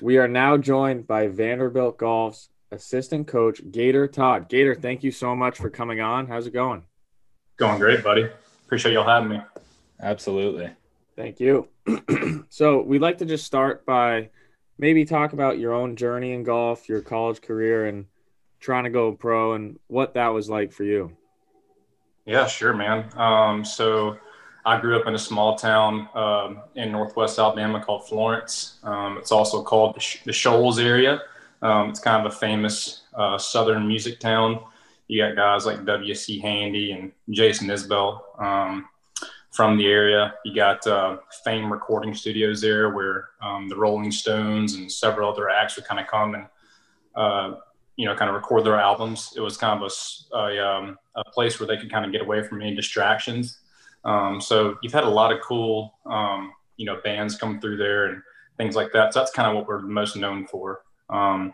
We are now joined by Vanderbilt Golf's assistant coach, Gator Todd. Gator, thank you so much for coming on. How's it going? Going great, buddy. Appreciate y'all having me. Absolutely. Thank you. so, we'd like to just start by maybe talk about your own journey in golf, your college career, and trying to go pro, and what that was like for you. Yeah, sure, man. Um, so, I grew up in a small town um, in northwest Alabama called Florence. Um, it's also called the, Sh- the Shoals area. Um, it's kind of a famous uh, southern music town. You got guys like W.C. Handy and Jason Isbell um, from the area. You got uh, Fame Recording Studios there, where um, the Rolling Stones and several other acts would kind of come and uh, you know kind of record their albums. It was kind of a, a, um, a place where they could kind of get away from any distractions. Um, so you've had a lot of cool, um, you know, bands come through there and things like that. So that's kind of what we're most known for. Um,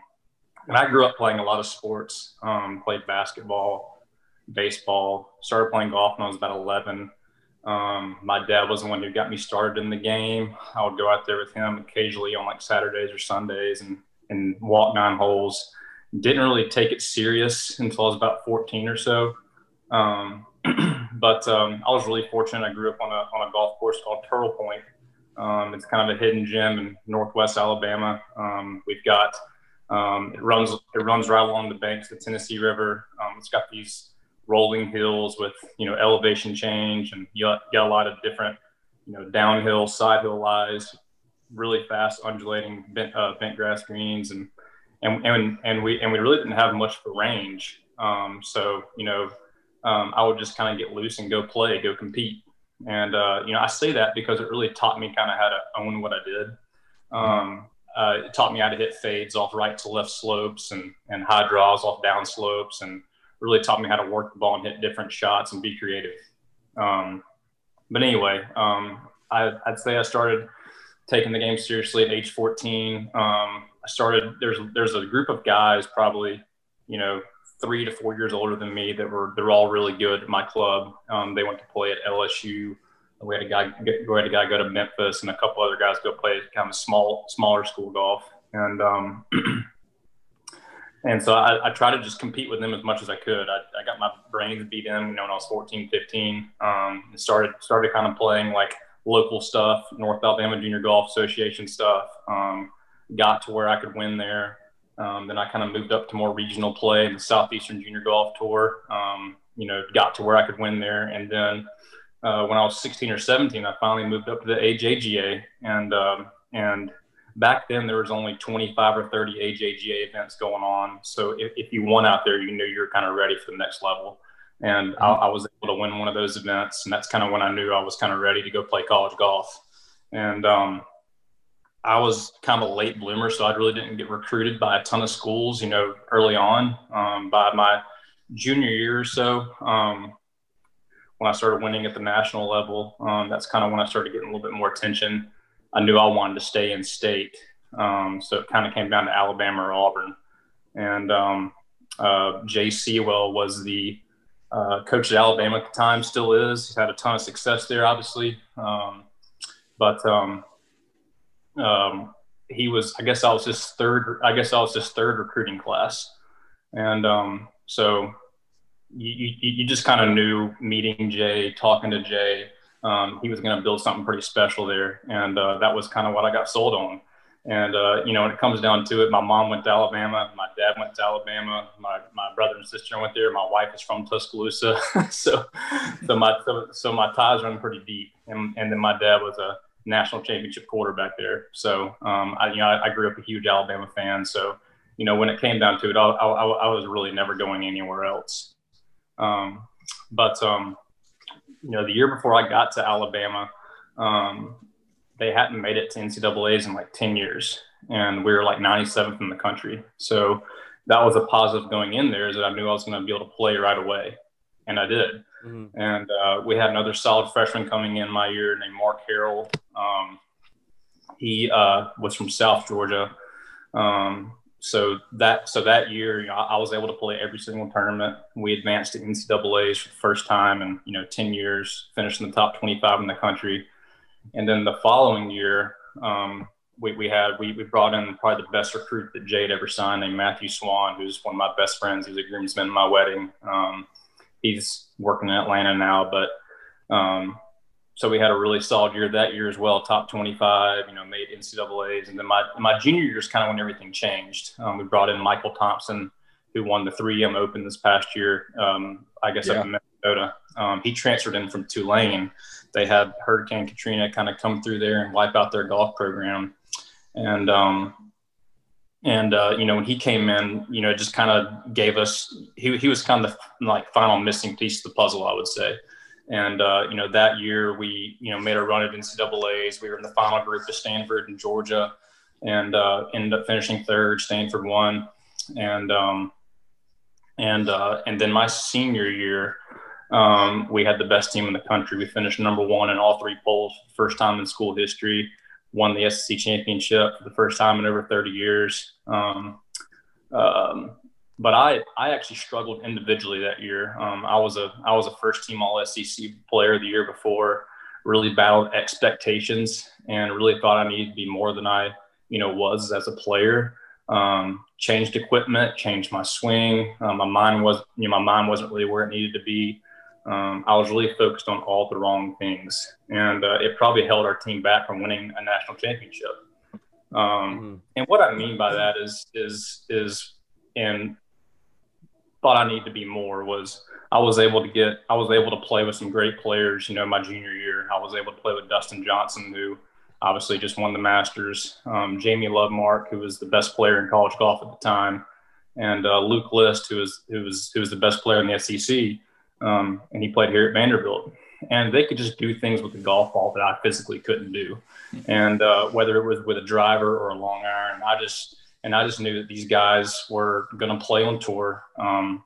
and I grew up playing a lot of sports. Um, played basketball, baseball. Started playing golf when I was about 11. Um, my dad was the one who got me started in the game. I would go out there with him occasionally on like Saturdays or Sundays and and walk nine holes. Didn't really take it serious until I was about 14 or so. But um, I was really fortunate. I grew up on a, on a golf course called Turtle Point. Um, it's kind of a hidden gem in Northwest Alabama. Um, we've got um, it runs it runs right along the banks of the Tennessee River. Um, it's got these rolling hills with you know elevation change, and you got, you got a lot of different you know downhill, side hill lies, really fast undulating bent, uh, bent grass greens, and and and and we and we really didn't have much for range. Um, so you know um, I would just kind of get loose and go play, go compete. And, uh, you know, I say that because it really taught me kind of how to own what I did. Um, uh, it taught me how to hit fades off right to left slopes and, and high draws off down slopes and really taught me how to work the ball and hit different shots and be creative. Um, but anyway, um, I, would say I started taking the game seriously at age 14. Um, I started, there's, there's a group of guys probably, you know, three to four years older than me that were they're all really good at my club. Um, they went to play at LSU. We had a guy we had a guy go to Memphis, and a couple other guys go play kind of small smaller school golf. And um, and so I, I tried to just compete with them as much as I could. I, I got my brains beat in, you know, when I was 14, 15. Um, and started started kind of playing like local stuff, North Alabama Junior Golf Association stuff. Um, got to where I could win there. Um, then I kind of moved up to more regional play in the Southeastern Junior Golf Tour. Um, you know, got to where I could win there. And then uh, when I was 16 or 17, I finally moved up to the AJGA. And um, and back then there was only 25 or 30 AJGA events going on. So if, if you won out there, you knew you were kind of ready for the next level. And mm-hmm. I, I was able to win one of those events, and that's kind of when I knew I was kind of ready to go play college golf. And um, I was kind of a late bloomer, so I really didn't get recruited by a ton of schools, you know, early on. Um, by my junior year or so, um, when I started winning at the national level, um, that's kind of when I started getting a little bit more attention. I knew I wanted to stay in state, um, so it kind of came down to Alabama or Auburn. And um, uh, Jay Seawell was the uh, coach at Alabama at the time, still is. He's had a ton of success there, obviously. Um, but um, he was, I guess I was his third, I guess I was his third recruiting class. And um, so you, you, you just kind of knew meeting Jay, talking to Jay, um, he was going to build something pretty special there. And uh, that was kind of what I got sold on. And, uh, you know, when it comes down to it, my mom went to Alabama. My dad went to Alabama. My, my brother and sister went there. My wife is from Tuscaloosa. so, so my, so, so my ties run pretty deep. And, and then my dad was a, national championship quarterback there. So, um, I, you know, I, I, grew up a huge Alabama fan. So, you know, when it came down to it, I, I, I was really never going anywhere else. Um, but, um, you know, the year before I got to Alabama, um, they hadn't made it to NCAA's in like 10 years. And we were like 97th in the country. So that was a positive going in there is that I knew I was going to be able to play right away. And I did. Mm-hmm. And uh, we had another solid freshman coming in my year named Mark Harrell. Um, he uh, was from South Georgia. Um, so that so that year, you know, I, I, was able to play every single tournament. We advanced to NCAA's for the first time in you know ten years, finished in the top twenty five in the country. And then the following year, um, we, we had we, we brought in probably the best recruit that Jade ever signed, named Matthew Swan, who's one of my best friends. He's a groomsman at my wedding. Um, he's working in Atlanta now, but um, so we had a really solid year that year as well, top 25, you know, made NCAA's. And then my, my junior year is kind of when everything changed. Um, we brought in Michael Thompson, who won the 3M Open this past year, um, I guess yeah. up in Minnesota. Um, he transferred in from Tulane. They had Hurricane Katrina kind of come through there and wipe out their golf program. And, um, and uh, you know, when he came in, you know, it just kind of gave us, he, he was kind of the like final missing piece of the puzzle, I would say. And uh, you know that year we you know made a run at NCAA's. We were in the final group to Stanford and Georgia, and uh, ended up finishing third. Stanford won, and um, and uh, and then my senior year, um, we had the best team in the country. We finished number one in all three polls, first time in school history. Won the SEC championship for the first time in over 30 years. Um, um, but I I actually struggled individually that year. Um, I was a I was a first team All SEC player the year before. Really battled expectations and really thought I needed to be more than I you know was as a player. Um, changed equipment, changed my swing. Um, my mind was you know my mind wasn't really where it needed to be. Um, I was really focused on all the wrong things, and uh, it probably held our team back from winning a national championship. Um, mm-hmm. And what I mean by that is is is in thought I needed to be more was I was able to get I was able to play with some great players. You know, my junior year, I was able to play with Dustin Johnson, who obviously just won the Masters. Um, Jamie Lovemark, who was the best player in college golf at the time, and uh, Luke List, who was who was who was the best player in the SEC, um, and he played here at Vanderbilt. And they could just do things with the golf ball that I physically couldn't do, and uh, whether it was with a driver or a long iron, I just and I just knew that these guys were going to play on tour. Um,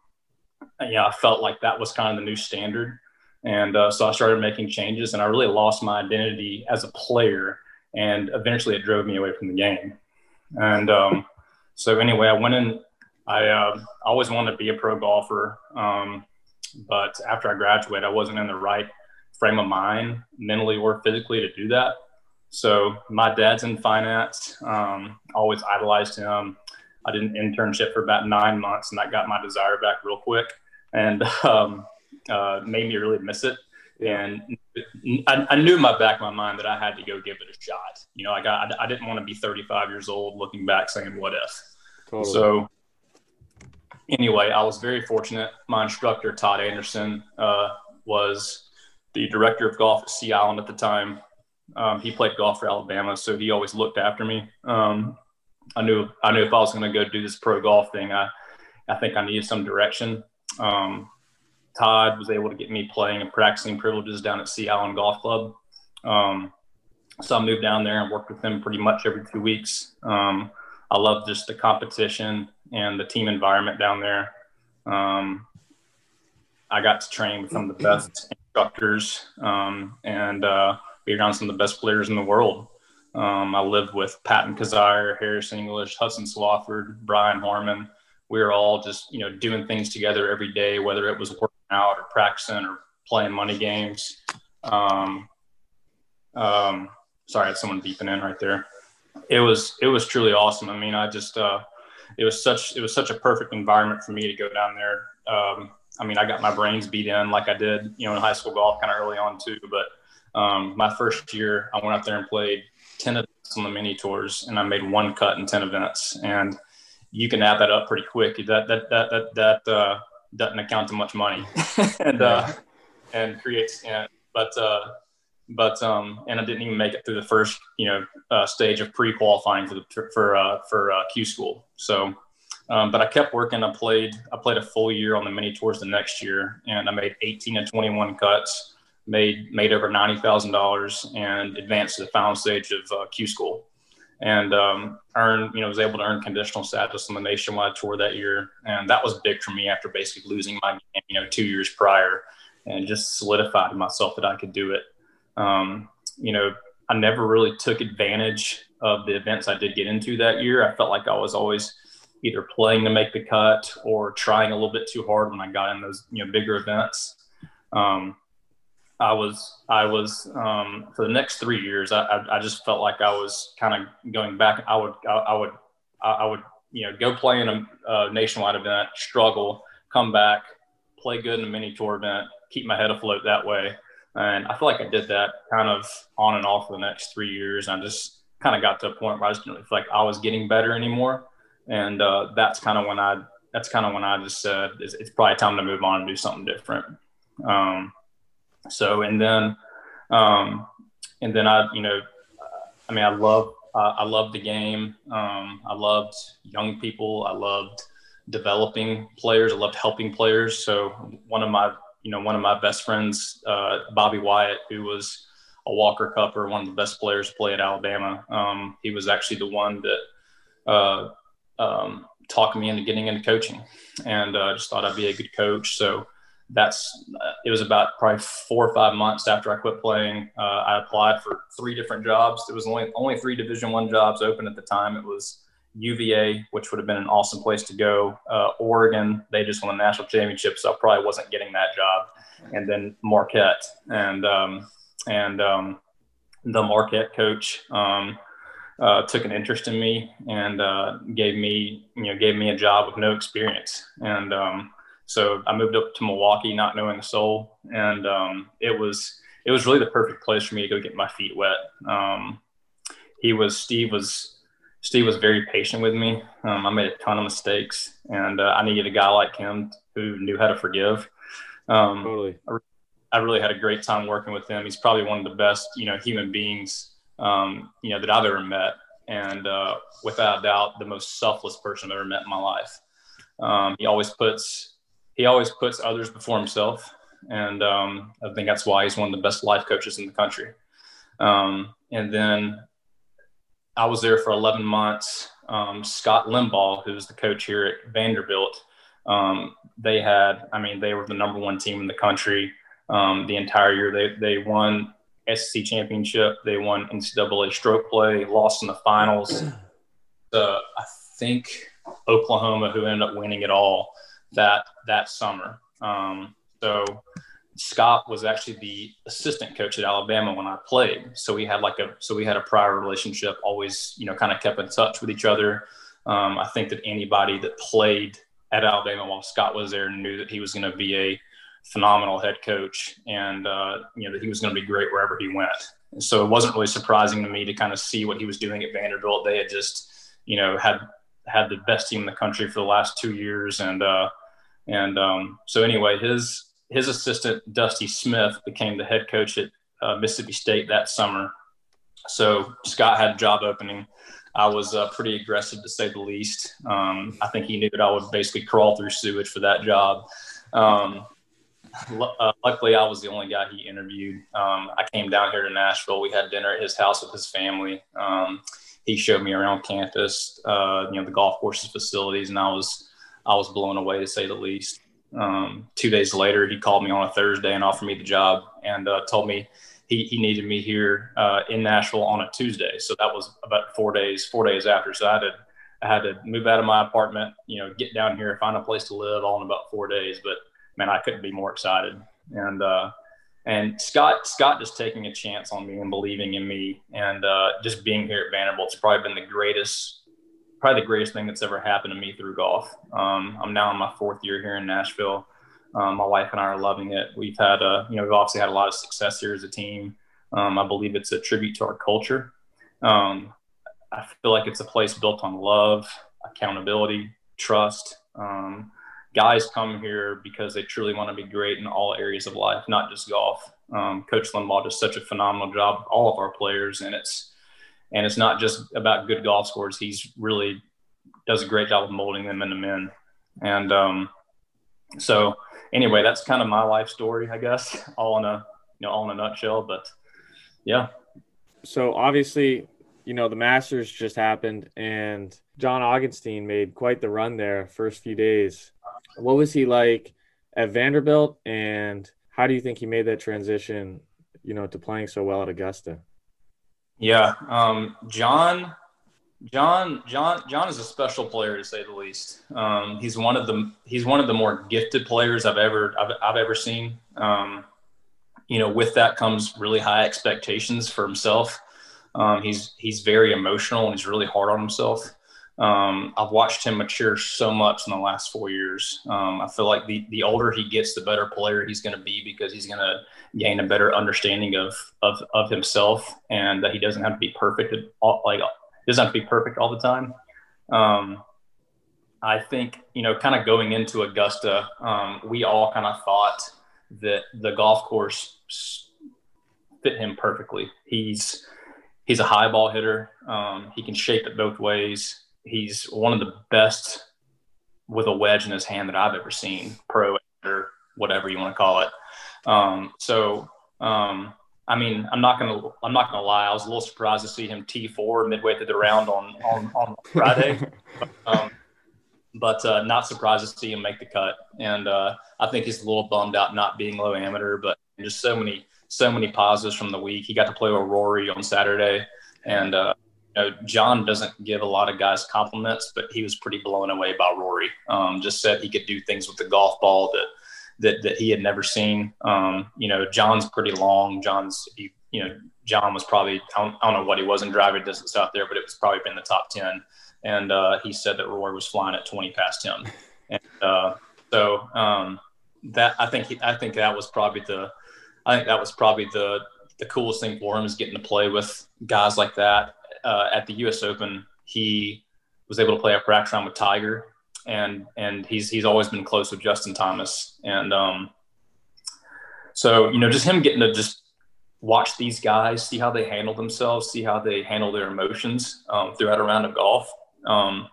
yeah, I felt like that was kind of the new standard, and uh, so I started making changes, and I really lost my identity as a player, and eventually it drove me away from the game. And um, so anyway, I went in. I uh, always wanted to be a pro golfer, um, but after I graduated, I wasn't in the right frame of mind, mentally or physically, to do that. So my dad's in finance. Um, always idolized him. I did an internship for about nine months, and that got my desire back real quick, and um, uh, made me really miss it. And I, I, knew in my back of my mind that I had to go give it a shot. You know, like I, I didn't want to be 35 years old looking back saying, "What if?" Totally. So anyway, I was very fortunate. My instructor Todd Anderson uh, was the director of golf at Sea Island at the time um, he played golf for Alabama, so he always looked after me. Um, I knew I knew if I was going to go do this pro golf thing, I I think I needed some direction. Um, Todd was able to get me playing and practicing privileges down at Sea Island Golf Club. Um, so I moved down there and worked with them pretty much every two weeks. Um, I love just the competition and the team environment down there. Um, I got to train with some of the best instructors, and uh, be around some of the best players in the world. Um, I lived with Patton Kizzire, Harris English, Hudson Swafford, Brian Harman. We were all just, you know, doing things together every day, whether it was working out or practicing or playing money games. Um, um, sorry, I had someone beeping in right there. It was it was truly awesome. I mean, I just uh, it was such it was such a perfect environment for me to go down there. Um, I mean, I got my brains beat in like I did, you know, in high school golf kind of early on too. But um, my first year, I went out there and played 10 events on the mini tours, and I made one cut in 10 events. And you can add that up pretty quick. That that that that that uh, doesn't account to much money, and uh, and creates. And, but uh, but um, and I didn't even make it through the first you know uh, stage of pre-qualifying for the for uh, for uh, Q school. So. Um, but I kept working. I played. I played a full year on the mini tours the next year, and I made 18 and 21 cuts made made over ninety thousand dollars and advanced to the final stage of uh, Q school, and um, earned you know was able to earn conditional status on the nationwide tour that year, and that was big for me after basically losing my game you know two years prior, and just solidified myself that I could do it. Um, you know, I never really took advantage of the events I did get into that year. I felt like I was always either playing to make the cut or trying a little bit too hard when I got in those you know bigger events. Um, I was I was um, for the next three years. I, I, I just felt like I was kind of going back. I would I, I would I, would you know go play in a, a, nationwide event, struggle, come back, play good in a mini tour event, keep my head afloat that way. And I feel like I did that kind of on and off for the next three years. I just kind of got to a point where I just didn't feel like I was getting better anymore. And uh, that's kind of when I that's kind of when I just said it's, it's, probably time to move on and do something different. Um, so and then um, and then I you know I mean I love uh, I loved the game. Um, I loved young people. I loved developing players. I loved helping players. So one of my you know one of my best friends, uh, Bobby Wyatt, who was a Walker Cupper, one of the best players to play at Alabama. Um, he was actually the one that uh, um, talked me into getting into coaching, and I uh, just thought I'd be a good coach. So that's uh, it was about probably four or five months after I quit playing. Uh, I applied for three different jobs. There was only only three Division One jobs open at the time. It was UVA, which would have been an awesome place to go. Uh, Oregon, they just won the national championship, so I probably wasn't getting that job. And then Marquette, and um, and um, the Marquette coach um, uh, took an interest in me and uh, gave me you know gave me a job with no experience. And um, so I moved up to Milwaukee, not knowing a soul, and um, it was it was really the perfect place for me to go get my feet wet. Um, he was Steve was Steve was very patient with me. Um, I made a ton of mistakes, and uh, I needed a guy like him who knew how to forgive. Um, totally. I, I, really had a great time working with him. He's probably one of the best, you know, human beings, um, you know, that I've ever met, and uh, without a doubt, the most selfless person I've ever met in my life. Um, he always puts he always puts others before himself, and um, I think that's why he's one of the best life coaches in the country. Um, and then I was there for 11 months. Um, Scott Limbaugh, who's the coach here at Vanderbilt, um, they had, I mean, they were the number one team in the country um, the entire year. They, they won SEC championship. They won NCAA stroke play, lost in the finals. Uh, I think Oklahoma, who ended up winning it all that that summer. Um, so Scott was actually the assistant coach at Alabama when I played. So we had like a so we had a prior relationship. Always, you know, kind of kept in touch with each other. Um, I think that anybody that played at Alabama while Scott was there knew that he was going to be a phenomenal head coach, and uh, you know that he was going to be great wherever he went. And so it wasn't really surprising to me to kind of see what he was doing at Vanderbilt. They had just, you know, had had the best team in the country for the last two years, and uh, and um, so anyway, his his assistant Dusty Smith became the head coach at uh, Mississippi State that summer. So Scott had a job opening. I was uh, pretty aggressive to say the least. Um, I think he knew that I would basically crawl through sewage for that job. Um, l- uh, luckily, I was the only guy he interviewed. Um, I came down here to Nashville. We had dinner at his house with his family. Um, he showed me around campus, uh, you know, the golf courses, facilities, and I was I was blown away to say the least. Um, two days later, he called me on a Thursday and offered me the job and uh, told me he, he needed me here uh, in Nashville on a Tuesday. So that was about four days, four days after. So I had to, I had to move out of my apartment, you know, get down here, find a place to live all in about four days. But man, I couldn't be more excited. And, uh, and Scott, Scott just taking a chance on me and believing in me and uh, just being here at Vanderbilt's probably been the greatest probably the greatest thing that's ever happened to me through golf. Um, I'm now in my fourth year here in Nashville. Um, my wife and I are loving it. We've had a, you know, we've obviously had a lot of success here as a team. Um, I believe it's a tribute to our culture. Um, I feel like it's a place built on love, accountability, trust. Um, guys come here because they truly want to be great in all areas of life, not just golf. Um, Coach Limbaugh does such a phenomenal job with all of our players, and it's and it's not just about good golf scores. He's really does a great job of molding them into men. And um, so, anyway, that's kind of my life story, I guess, all in a you know all in a nutshell. But yeah. So obviously, you know the Masters just happened, and John Augenstein made quite the run there first few days. What was he like at Vanderbilt, and how do you think he made that transition? You know, to playing so well at Augusta. Yeah, um, John, John, John, John is a special player to say the least. Um, he's one of the he's one of the more gifted players I've ever I've, I've ever seen. Um, you know, with that comes really high expectations for himself. Um, he's he's very emotional and he's really hard on himself. Um, I've watched him mature so much in the last four years. Um, I feel like the the older he gets, the better player he's going to be because he's going to gain a better understanding of, of of himself and that he doesn't have to be perfect. All, like doesn't have to be perfect all the time. Um, I think you know, kind of going into Augusta, um, we all kind of thought that the golf course fit him perfectly. He's he's a high ball hitter. Um, he can shape it both ways. He's one of the best with a wedge in his hand that I've ever seen, pro or whatever you want to call it. Um, so, um, I mean, I'm not gonna I'm not gonna lie. I was a little surprised to see him T4 midway through the round on on, on Friday. um, but uh, not surprised to see him make the cut. And uh, I think he's a little bummed out not being low amateur, but just so many so many positives from the week. He got to play with Rory on Saturday, and uh, you know, John doesn't give a lot of guys compliments, but he was pretty blown away by Rory. Um, just said he could do things with the golf ball that that that he had never seen. Um, you know, John's pretty long. John's he, you know John was probably I don't, I don't know what he was in driving distance out there, but it was probably been the top ten and uh, he said that Rory was flying at 20 past him. And uh, so um, that I think he, I think that was probably the I think that was probably the the coolest thing for him is getting to play with guys like that. Uh, at the U.S. Open, he was able to play a practice round with Tiger, and and he's he's always been close with Justin Thomas, and um, so you know just him getting to just watch these guys, see how they handle themselves, see how they handle their emotions um, throughout a round of golf um,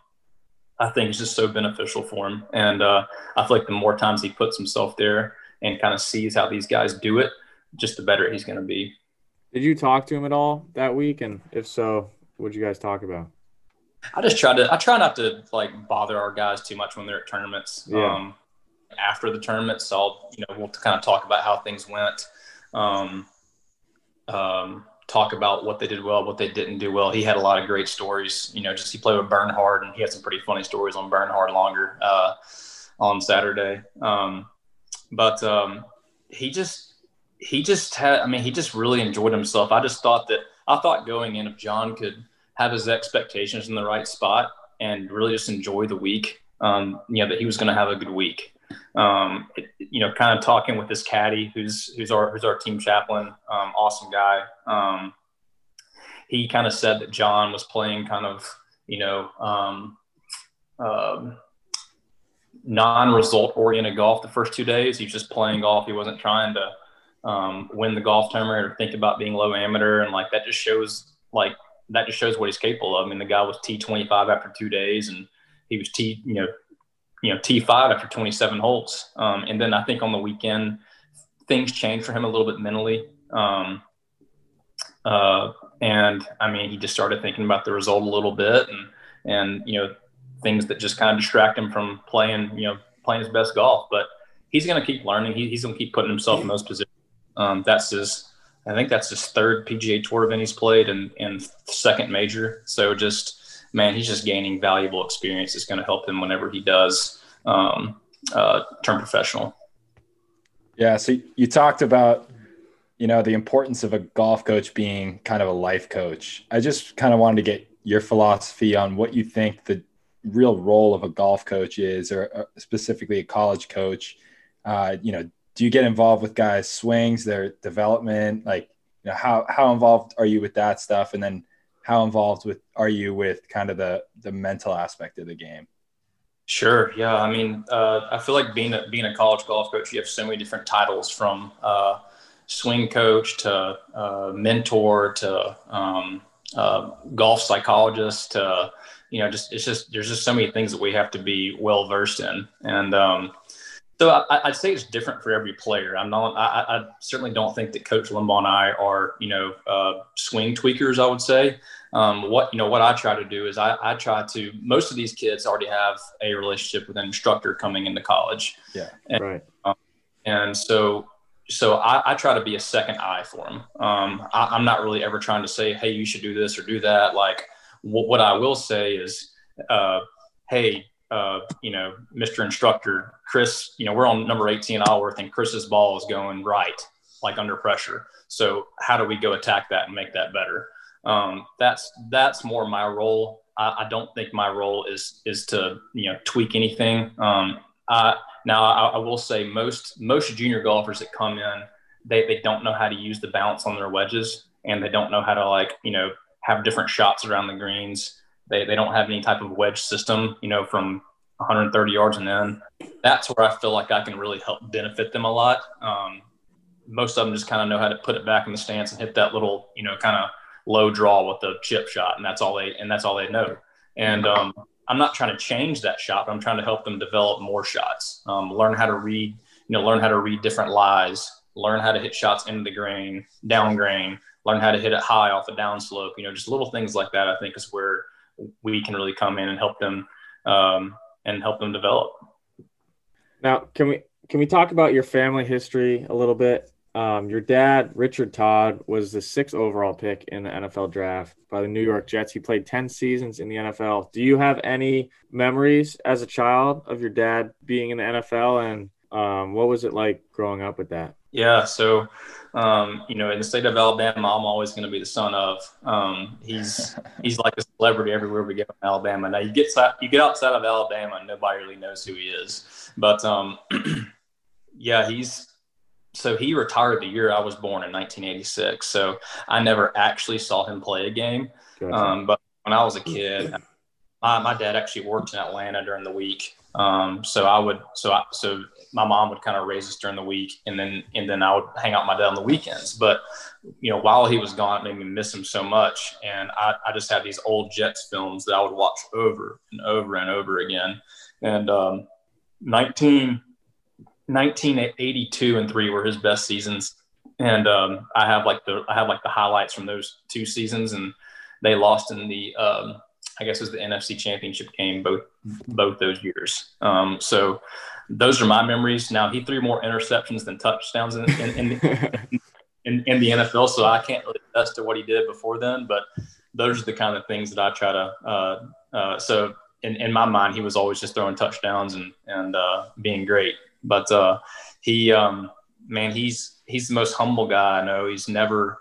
I think is just so beneficial for him. And uh, I feel like the more times he puts himself there and kind of sees how these guys do it, just the better he's going to be. Did you talk to him at all that week? And if so, what you guys talk about? I just try to, I try not to like bother our guys too much when they're at tournaments. Yeah. Um, after the tournaments, I'll, you know, we'll kind of talk about how things went. Um, um, talk about what they did well, what they didn't do well. He had a lot of great stories. You know, just he played with Bernhard, and he had some pretty funny stories on Bernhard Langer uh, on Saturday. Um, but um, he just he just had. I mean, he just really enjoyed himself. I just thought that I thought going in if John could have his expectations in the right spot and really just enjoy the week. Um, you know, that he was going to have a good week. Um, it, you know, kind of talking with this caddy, who's who's our who's our team chaplain, um, awesome guy. Um, he kind of said that John was playing kind of, you know, um, um, non-result oriented golf the first two days. He was just playing golf. He wasn't trying to um, win the golf tournament or think about being low amateur, and like that just shows like that just shows what he's capable of. I mean, the guy was T twenty five after two days, and he was T you know you know T5 after 27 holes. Um, and then I think on the weekend things changed for him a little bit mentally. Um, uh, and I mean, he just started thinking about the result a little bit, and and you know things that just kind of distract him from playing you know playing his best golf. But he's going to keep learning. He, he's going to keep putting himself in those positions. Um, that's his. I think that's his third PGA Tour event he's played and and second major. So just man, he's just gaining valuable experience. It's going to help him whenever he does um, uh, turn professional. Yeah. So you talked about, you know, the importance of a golf coach being kind of a life coach. I just kind of wanted to get your philosophy on what you think the real role of a golf coach is, or specifically a college coach. Uh, you know, do you get involved with guys' swings, their development? Like, you know, how how involved are you with that stuff? And then how involved with are you with kind of the the mental aspect of the game? Sure. Yeah. I mean, uh, I feel like being a, being a college golf coach, you have so many different titles from uh, swing coach to uh, mentor to um, uh, golf psychologist to, you know, just, it's just, there's just so many things that we have to be well versed in. And um, so I, would say it's different for every player. I'm not, I, I, certainly don't think that coach Limbaugh and I are, you know, uh, swing tweakers, I would say. Um, what you know what i try to do is I, I try to most of these kids already have a relationship with an instructor coming into college. Yeah and, right. um, and so so I, I, try to be a second eye for them um, I, am not really ever trying to say hey you should do this or do that. Like w- what i will say is uh, hey uh, you know mr instructor chris you know we're on number 18 Alworth and chris's ball is going right like under pressure. So how do we go attack that and make that better? Um, that's that's more my role. I, I, don't think my role is is to you know tweak anything. Um, I, now I, I, will say most most junior golfers that come in, they they don't know how to use the bounce on their wedges, and they don't know how to like you know have different shots around the greens. They they don't have any type of wedge system, you know, from 130 yards and in. That's where I feel like I can really help benefit them a lot. Um, most of them just kind of know how to put it back in the stance and hit that little, you know, kind of low draw with the chip shot, and that's all they and that's all they know. And um, I'm not trying to change that shot, but I'm trying to help them develop more shots, um, learn how to read, you know, learn how to read different lies, learn how to hit shots into the grain, down grain, learn how to hit it high off the downslope. You know, just little things like that. I think is where we can really come in and help them um, and help them develop. Now, can we can we talk about your family history a little bit? Um, your dad, Richard Todd, was the sixth overall pick in the NFL draft by the New York Jets. He played 10 seasons in the NFL. Do you have any memories as a child of your dad being in the NFL? And um, what was it like growing up with that? Yeah. So, um, you know, in the state of Alabama, I'm always going to be the son of. Um, he's he's like a celebrity everywhere we go in Alabama. Now you get you get outside of Alabama, and nobody really knows who he is. But um, yeah, he's so he retired the year I was born in 1986. So I never actually saw him play a game. Gotcha. Um, but when I was a kid, my, my dad actually worked in Atlanta during the week. Um, so I would, so I, so my mom would kind of raise us during the week and then, and then I would hang out with my dad on the weekends. But, you know, while he was gone, it made me miss him so much. And I, I just had these old Jets films that I would watch over and over and over again. And, um, 19, 1982 and three were his best seasons, and um, I have like the I have like the highlights from those two seasons, and they lost in the um, I guess was the NFC Championship game both both those years. Um, so those are my memories. Now he threw more interceptions than touchdowns in in, in, in, in the NFL, so I can't really attest to what he did before then. But those are the kind of things that I try to. Uh, uh, so in, in my mind, he was always just throwing touchdowns and and uh, being great. But uh, he, um, man, he's he's the most humble guy I know. He's never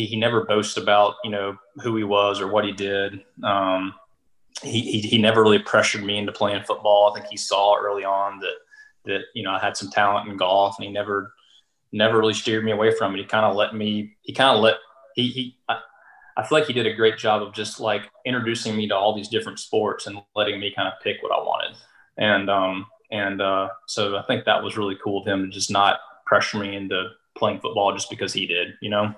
he, he never boasts about you know who he was or what he did. Um, he, he he never really pressured me into playing football. I think he saw early on that that you know I had some talent in golf, and he never never really steered me away from it. He kind of let me. He kind of let he he. I, I feel like he did a great job of just like introducing me to all these different sports and letting me kind of pick what I wanted. And um, and uh, so I think that was really cool of him to just not pressure me into playing football just because he did, you know?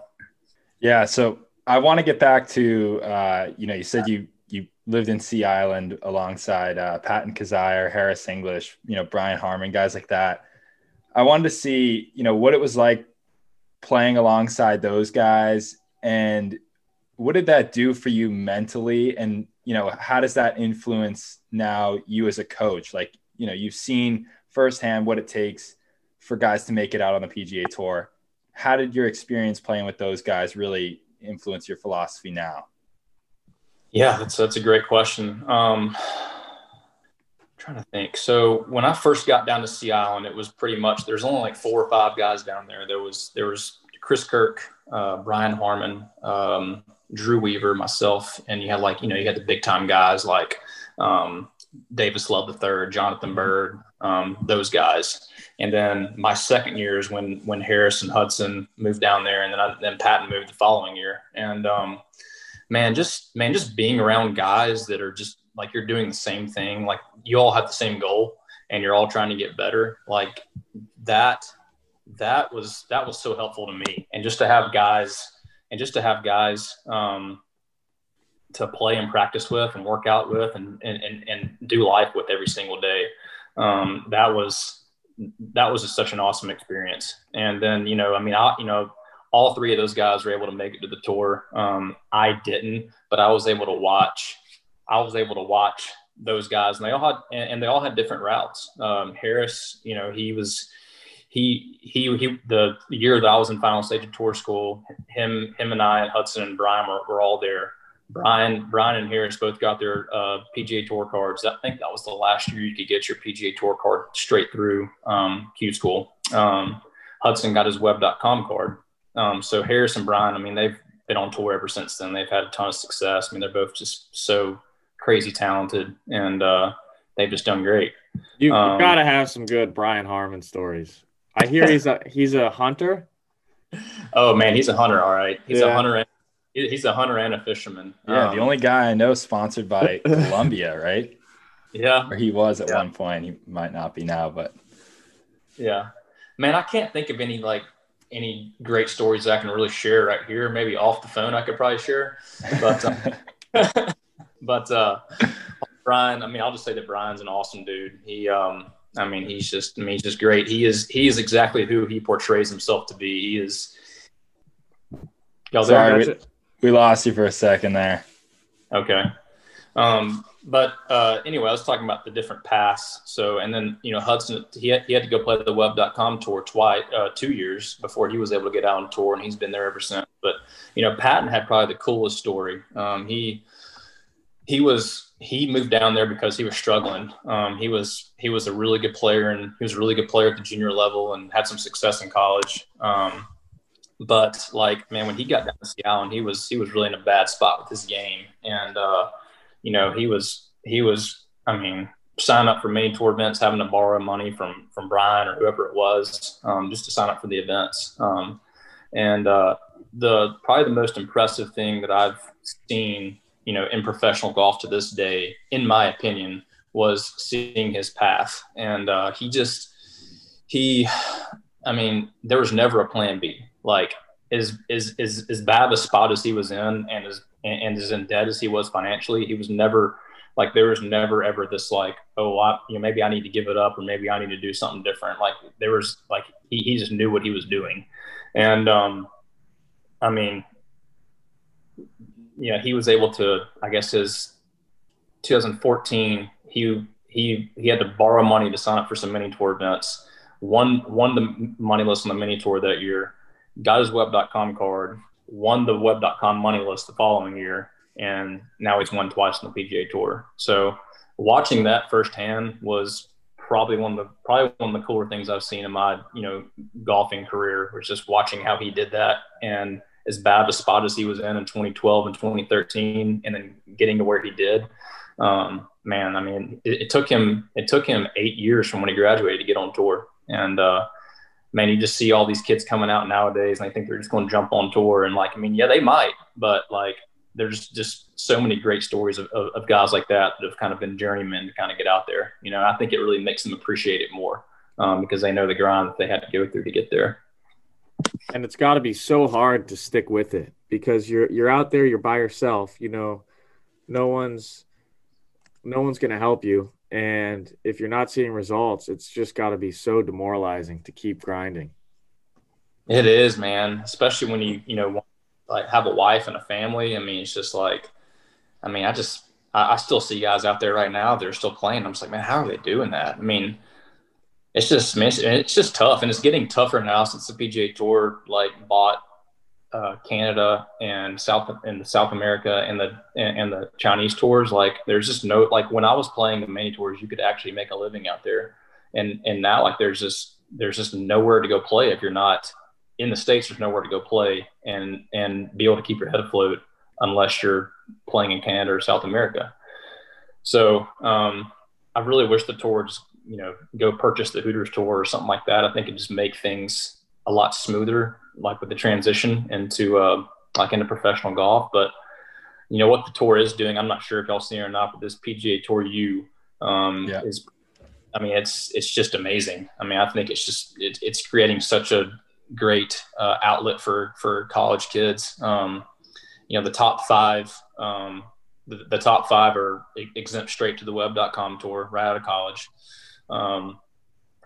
Yeah. So I want to get back to, uh, you know, you said you, you lived in Sea Island alongside uh, Patton Kizzire, Harris English, you know, Brian Harman, guys like that. I wanted to see, you know, what it was like playing alongside those guys and what did that do for you mentally? And, you know, how does that influence now you as a coach? Like, you know you've seen firsthand what it takes for guys to make it out on the PGA Tour. How did your experience playing with those guys really influence your philosophy now? Yeah, that's that's a great question. Um, trying to think. So when I first got down to Sea Island, it was pretty much there's only like four or five guys down there. There was there was Chris Kirk, uh, Brian Harman, um, Drew Weaver, myself, and you had like you know you had the big time guys like um, Davis Love III, Jonathan mm-hmm. Um, those guys. And then my second year is when when Harris and Hudson moved down there, and then I, then Patton moved the following year. And um, man, just man, just being around guys that are just like you're doing the same thing, like you all have the same goal, and you're all trying to get better. Like that, that was that was so helpful to me, and just to have guys, and just to have guys. Um, to play and practice with and work out with and, and, and, and do life with every single day. Um, that was, that was just such an awesome experience. And then, you know, I mean, I, you know, all three of those guys were able to make it to the tour. Um, I didn't, but I was able to watch, I was able to watch those guys and they all had, and, and they all had different routes. Um, Harris, you know, he was, he, he, he, the year that I was in final stage of tour school, him, him and I and Hudson and Brian were, were all there Brian, Brian and Harris both got their uh, PGA Tour cards. I think that was the last year you could get your PGA Tour card straight through um, Q School. Um, Hudson got his web.com card. Um, so Harris and Brian, I mean, they've been on tour ever since then. They've had a ton of success. I mean, they're both just so crazy talented and uh, they've just done great. You, um, got to have some good Brian Harman stories. I hear he's a he's a hunter. Oh man, he's a hunter. All right, he's yeah. a hunter. And, he's a hunter and a fisherman. Yeah, um, the only guy I know sponsored by Columbia, right? Yeah, or he was at yeah. one point. He might not be now, but yeah, man, I can't think of any like any great stories I can really share right here. Maybe off the phone, I could probably share, but uh, but uh, Brian, I mean, I'll just say that Brian's an awesome dude. He, um, I mean, he's just, I mean, he's just great. He is, he is exactly who he portrays himself to be. He is. Y'all Sorry, we, we, lost you for a second there. Okay. Um, but uh, anyway, I was talking about the different paths. So, and then you know, Hudson, he had, he had to go play the Web.com tour twice, uh, two years before he was able to get out on tour, and he's been there ever since. But you know, Patton had probably the coolest story. Um, he he was he moved down there because he was struggling. Um, he was he was a really good player and he was a really good player at the junior level and had some success in college. Um, but like man, when he got down to Sea Island, and he was he was really in a bad spot with his game, and uh, you know he was he was I mean sign up for many tour events, having to borrow money from from Brian or whoever it was um, just to sign up for the events. Um, and uh, the probably the most impressive thing that I've seen you know, in professional golf to this day, in my opinion, was seeing his path. And uh, he just, he, I mean, there was never a plan B. Like, as, as, as, as bad a spot as he was in and as, and as in debt as he was financially, he was never, like, there was never ever this, like, oh, I, you know, maybe I need to give it up or maybe I need to do something different. Like, there was, like, he, he just knew what he was doing. And, um, I mean, know, he was able to, I guess his 2014, he, he, he had to borrow money to sign up for some mini tour events. Won, won the money list on the mini tour that year, got his web.com card, won the web.com money list the following year. And now he's won twice on the PGA tour. So watching that firsthand was probably one of the probably one of the cooler things I've seen in my you know golfing career was just watching how he did that and as bad a spot as he was in in 2012 and 2013, and then getting to where he did. Um, man, I mean, it, it, took him it took him eight years from when he graduated to get on tour, and uh, man, you just see all these kids coming out nowadays, and I think they're just going to jump on tour, and like, I mean, yeah, they might, but like, there's just so many great stories of, of, of guys like that that have kind of been journeymen to kind of get out there. You know, I think it really makes them appreciate it more um, because they know the grind that they had to go through to get there and it's got to be so hard to stick with it because you're you're out there you're by yourself you know no one's no one's going to help you and if you're not seeing results it's just got to be so demoralizing to keep grinding. It is man especially when you you know like have a wife and a family. I mean it's just like i mean i just I, I still see guys out there right now they're still playing. I'm just like man how are they doing that? I mean it's just it's just tough, and it's getting tougher now since the PGA Tour like bought uh, Canada and South and South America and the and, and, the Chinese tours. Like, there's just no like when I was playing the mini tours, you could actually make a living out there, and and now like there's just there's just nowhere to go play if you're not in the states. There's nowhere to go play and and be able to keep your head afloat unless you're playing in Canada or South America. So um, I really wish the tour just you know go purchase the Hooters tour or something like that. I think it just make things a lot smoother, like with the transition into uh, like into professional golf. But you know what the tour is doing. I'm not sure if y'all seen it or not, but this PGA Tour U um, yeah. is. I mean, it's it's just amazing. I mean, I think it's just it, it's creating such a great uh, outlet for for college kids. Um, you know, the top five, um, the, the, top five are exempt straight to the web.com tour right out of college. Um,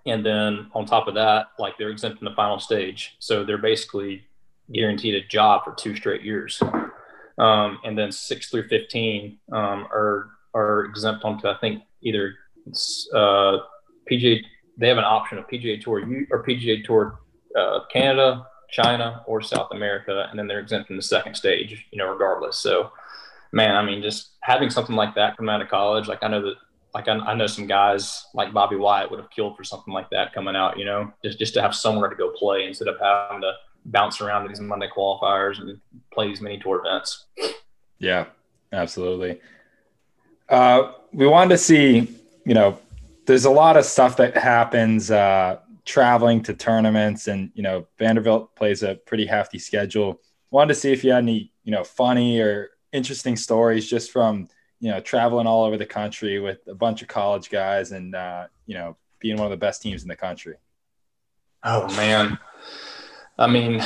and then on top of that, like they're exempt in the final stage. So they're basically guaranteed a job for two straight years. Um, and then six through 15 um, are, are exempt onto, I think, either uh, PGA, they have an option of PGA Tour or PGA Tour uh, Canada, China, or South America. And then they're exempt in the second stage, you know, regardless. So, man, I mean, just having something like that come out of college, like I know that like I, I, know some guys like Bobby Wyatt would have killed for something like that coming out, you know, just just to have somewhere to go play instead of having to bounce around these Monday qualifiers and play these mini tour events. Yeah, absolutely. Uh, we wanted to see, you know, there's a lot of stuff that happens uh, traveling to tournaments, and you know, Vanderbilt plays a pretty hefty schedule. Wanted to see if you had any, you know, funny or interesting stories just from you know traveling all over the country with a bunch of college guys and uh, you know being one of the best teams in the country. Oh man, I mean,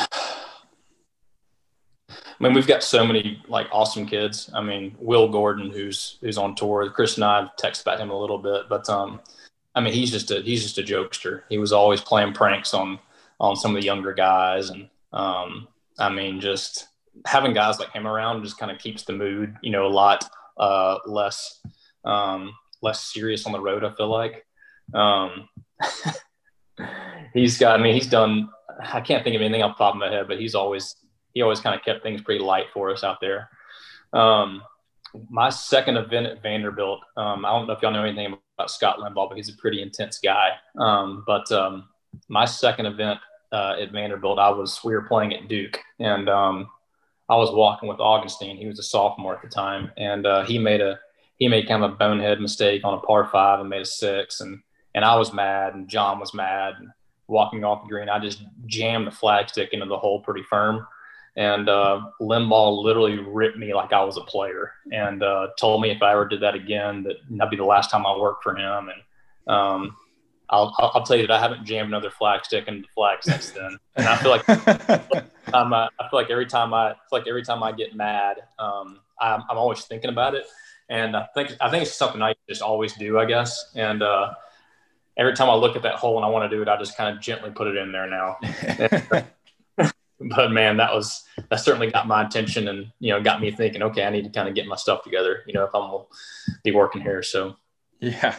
I mean, we've got so many like awesome kids. I mean, Will Gordon, who's who's on tour. Chris and I texted about him a little bit, but um, I mean, he's just a he's just a jokester. He was always playing pranks on on some of the younger guys, and um, I mean, just having guys like him around just kind of keeps the mood, you know, a lot uh, less um, less serious on the road. I feel like um, he's got. I mean, he's done. I can't think of anything off the top of my head, but he's always he always kind of kept things pretty light for us out there. Um, my second event at Vanderbilt, um, I don't know if y'all know anything about Scott Limbaugh, but he's a pretty intense guy. Um, but um, my second event uh, at Vanderbilt, I was we were playing at Duke, and um, I was walking with Augenstein. He was a sophomore at the time, and uh, he made a he made kind of a bonehead mistake on a par five and made a six, and and I was mad, and John was mad, and walking off the green, I just jammed the flagstick into the hole pretty firm and uh, Limbaugh literally ripped me like I was a player, and uh, told me if I ever did that again, that that'd be the last time I worked for him. And um, I'll, I'll tell you that I haven't jammed another flag stick into the flag since then. And I feel like I'm, uh, I feel like every time I, I feel like every time I get mad, um, I'm, I'm always thinking about it, and I think I think it's something I just always do, I guess. And uh, every time I look at that hole and I want to do it, I just kind of gently put it in there now. but man, that was that certainly got my attention and you know got me thinking. Okay, I need to kind of get my stuff together. You know, if I'm gonna be working here. So yeah,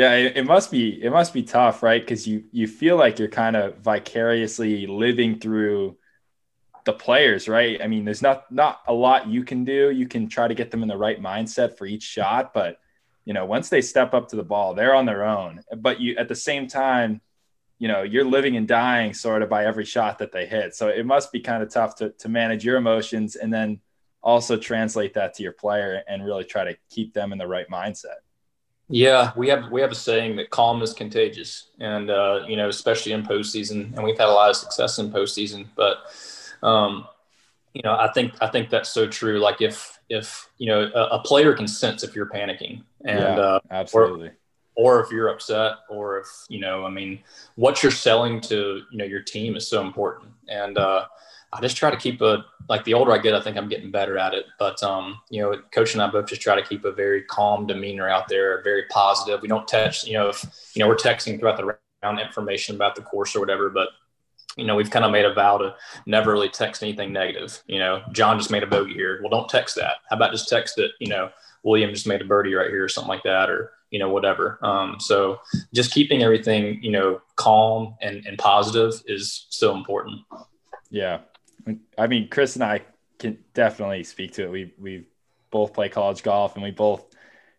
yeah, it, it must be it must be tough, right? Because you you feel like you're kind of vicariously living through the players, right? I mean, there's not not a lot you can do. You can try to get them in the right mindset for each shot, but you know, once they step up to the ball, they're on their own. But you at the same time you know you're living and dying sort of by every shot that they hit so it must be kind of tough to, to manage your emotions and then also translate that to your player and really try to keep them in the right mindset yeah we have we have a saying that calm is contagious. And uh, you know especially in postseason and we've had a lot of success in postseason but um, you know i think i think that's so true. Like if if you know a, a player can sense if you're panicking and yeah, uh, absolutely. or, or if you're upset or if you know i mean what you're selling to you know your team is so important. And uh, i just try to keep a like the older i get i think i'm getting better at it but um, you know coach and i both just try to keep a very calm demeanor out there very positive we don't text you know if you know we're texting throughout the round information about the course or whatever but you know, we've kind of made a vow to never really text anything negative. You know, John just made a bogey here. Well, don't text that. How about just text it, you know, William just made a birdie right here or something like that, or you know whatever. Um, so just keeping everything you know calm and, and positive is so important. Yeah, I mean Chris and I can definitely speak to it. We we both play college golf and we both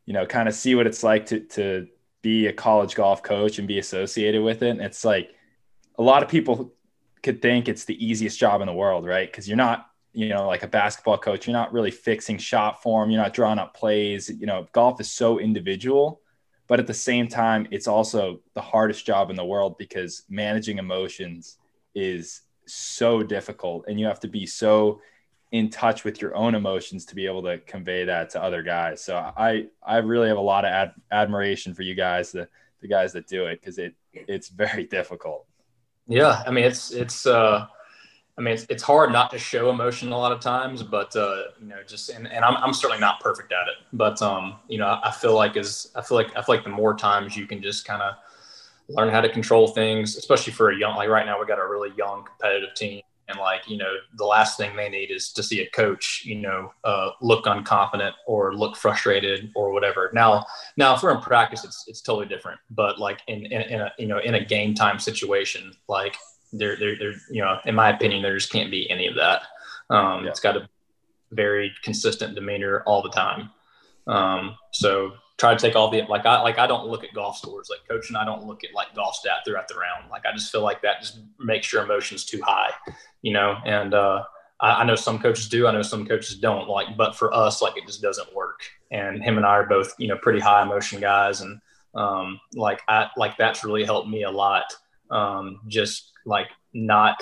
you know kind of see what it's like to to be a college golf coach and be associated with it. And it's like a lot of people could think it's the easiest job in the world, right? Because you're not you know, like a basketball coach, you're not really fixing shot form, you're not drawing up plays. You know, golf is so individual, but at the same time, it's also the hardest job in the world because managing emotions is so difficult and you have to be so in touch with your own emotions to be able to convey that to other guys. So I I really have a lot of ad- admiration for you guys, the the guys that do it because it it's very difficult. Yeah, I mean it's it's uh I mean, it's, it's hard not to show emotion a lot of times, but uh, you know, just and, and I'm, I'm certainly not perfect at it, but um, you know, I, I feel like as I feel like I feel like the more times you can just kind of learn how to control things, especially for a young like right now we got a really young competitive team, and like you know, the last thing they need is to see a coach you know uh, look unconfident or look frustrated or whatever. Now, now if we're in practice, it's it's totally different, but like in in, in a you know in a game time situation, like there, there, there, you know, in my opinion, there just can't be any of that. Um, yeah. It's got a very consistent demeanor all the time. Um, so try to take all the like I like I don't look at golf scores like coach and I don't look at like golf stat throughout the round. Like I just feel like that just makes your emotions too high, you know. And uh, I, I know some coaches do. I know some coaches don't. Like, but for us, like it just doesn't work. And him and I are both you know pretty high emotion guys, and um, like I like that's really helped me a lot. Um, just like not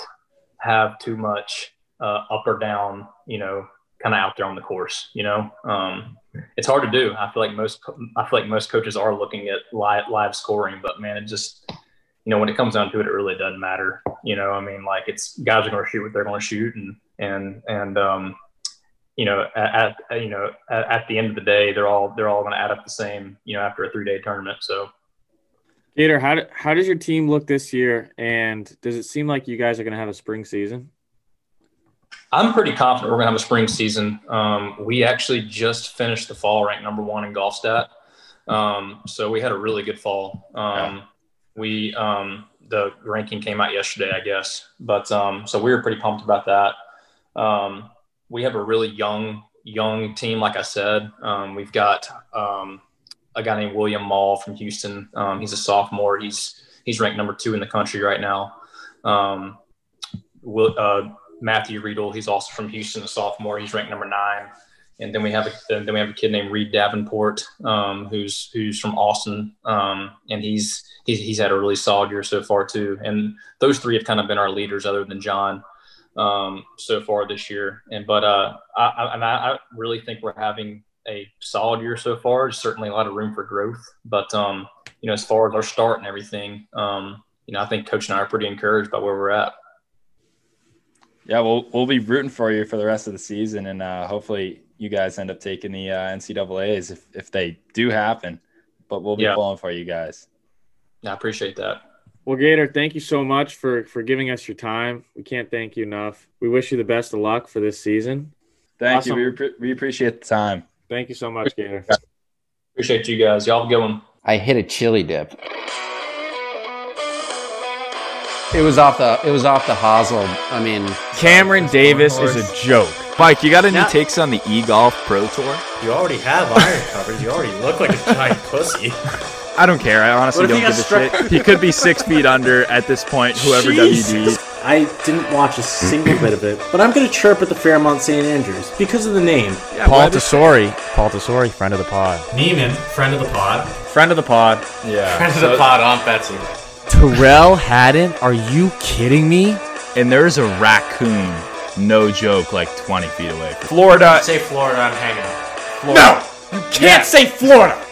have too much uh, up or down, you know, kind of out there on the course. You know, um, it's hard to do. I feel like most I feel like most coaches are looking at live live scoring, but man, it just you know when it comes down to it, it really doesn't matter. You know, I mean, like it's guys are going to shoot what they're going to shoot, and and and um, you know at, at you know at, at, the end of the day, they're all they're all going to add up the same. You know, after a three day tournament, so. Gator, how, do, how does your team look this year? And does it seem like you guys are going to have a spring season? I'm pretty confident we're going to have a spring season. Um, we actually just finished the fall ranked number one in golf stat. Um, so we had a really good fall. Um, we, um, the ranking came out yesterday, I guess. But um, so we were pretty pumped about that. Um, we have a really young, young team, like I said. we've got a guy named William Moll from Houston. he's a sophomore. He's he's ranked number two in the country right now. Will, uh, Matthew Riedel. He's also from Houston, a sophomore. He's ranked number nine. And then we have a then we have a kid named Reid Davenport, um, who's who's from Austin, um, and he's, he's he's had a really solid year so far too. And those three have kind of been our leaders, other than John, um, so far this year. And but uh, I, I, I really think we're having a solid year so far. There's certainly a lot of room for growth, but um, you know, as far as our start and everything, um, you know, I think Coach and I are pretty encouraged by where we're at yeah, we'll we'll be rooting for you for the rest of the season, and uh, hopefully you guys end up taking the uh, NCAA's if if they do happen. But we'll be yeah. pulling for you guys. Yeah, I appreciate that. Well, Gator, thank you so much for for giving us your time. We can't thank you enough. We wish you the best of luck for this season. Thank awesome. you. We, we appreciate the time. Thank you so much, Gator. Appreciate you guys. Y'all have a good one. I hit a chili dip. It was off the it was off the hosel. I mean, Cameron Davis is a joke. Mike, you got any now, takes on the e golf pro tour? You already have iron covers. You already look like a giant pussy. I don't care. I honestly don't give a shit. He could be six feet under at this point. Whoever WD. I didn't watch a single bit of it, but I'm going to chirp at the Fairmont St. Andrews because of the name. Yeah, Paul Tesori. Paul Tesori, friend of the pod. Niemann, friend of the pod. Friend of the pod. Yeah. Friend of the pod, Aunt Betsy. Tyrrell Hatton? Are you kidding me? And there's a raccoon, no joke, like 20 feet away. Florida. Say Florida, I'm hanging up. Florida. No! You can't yes. say Florida!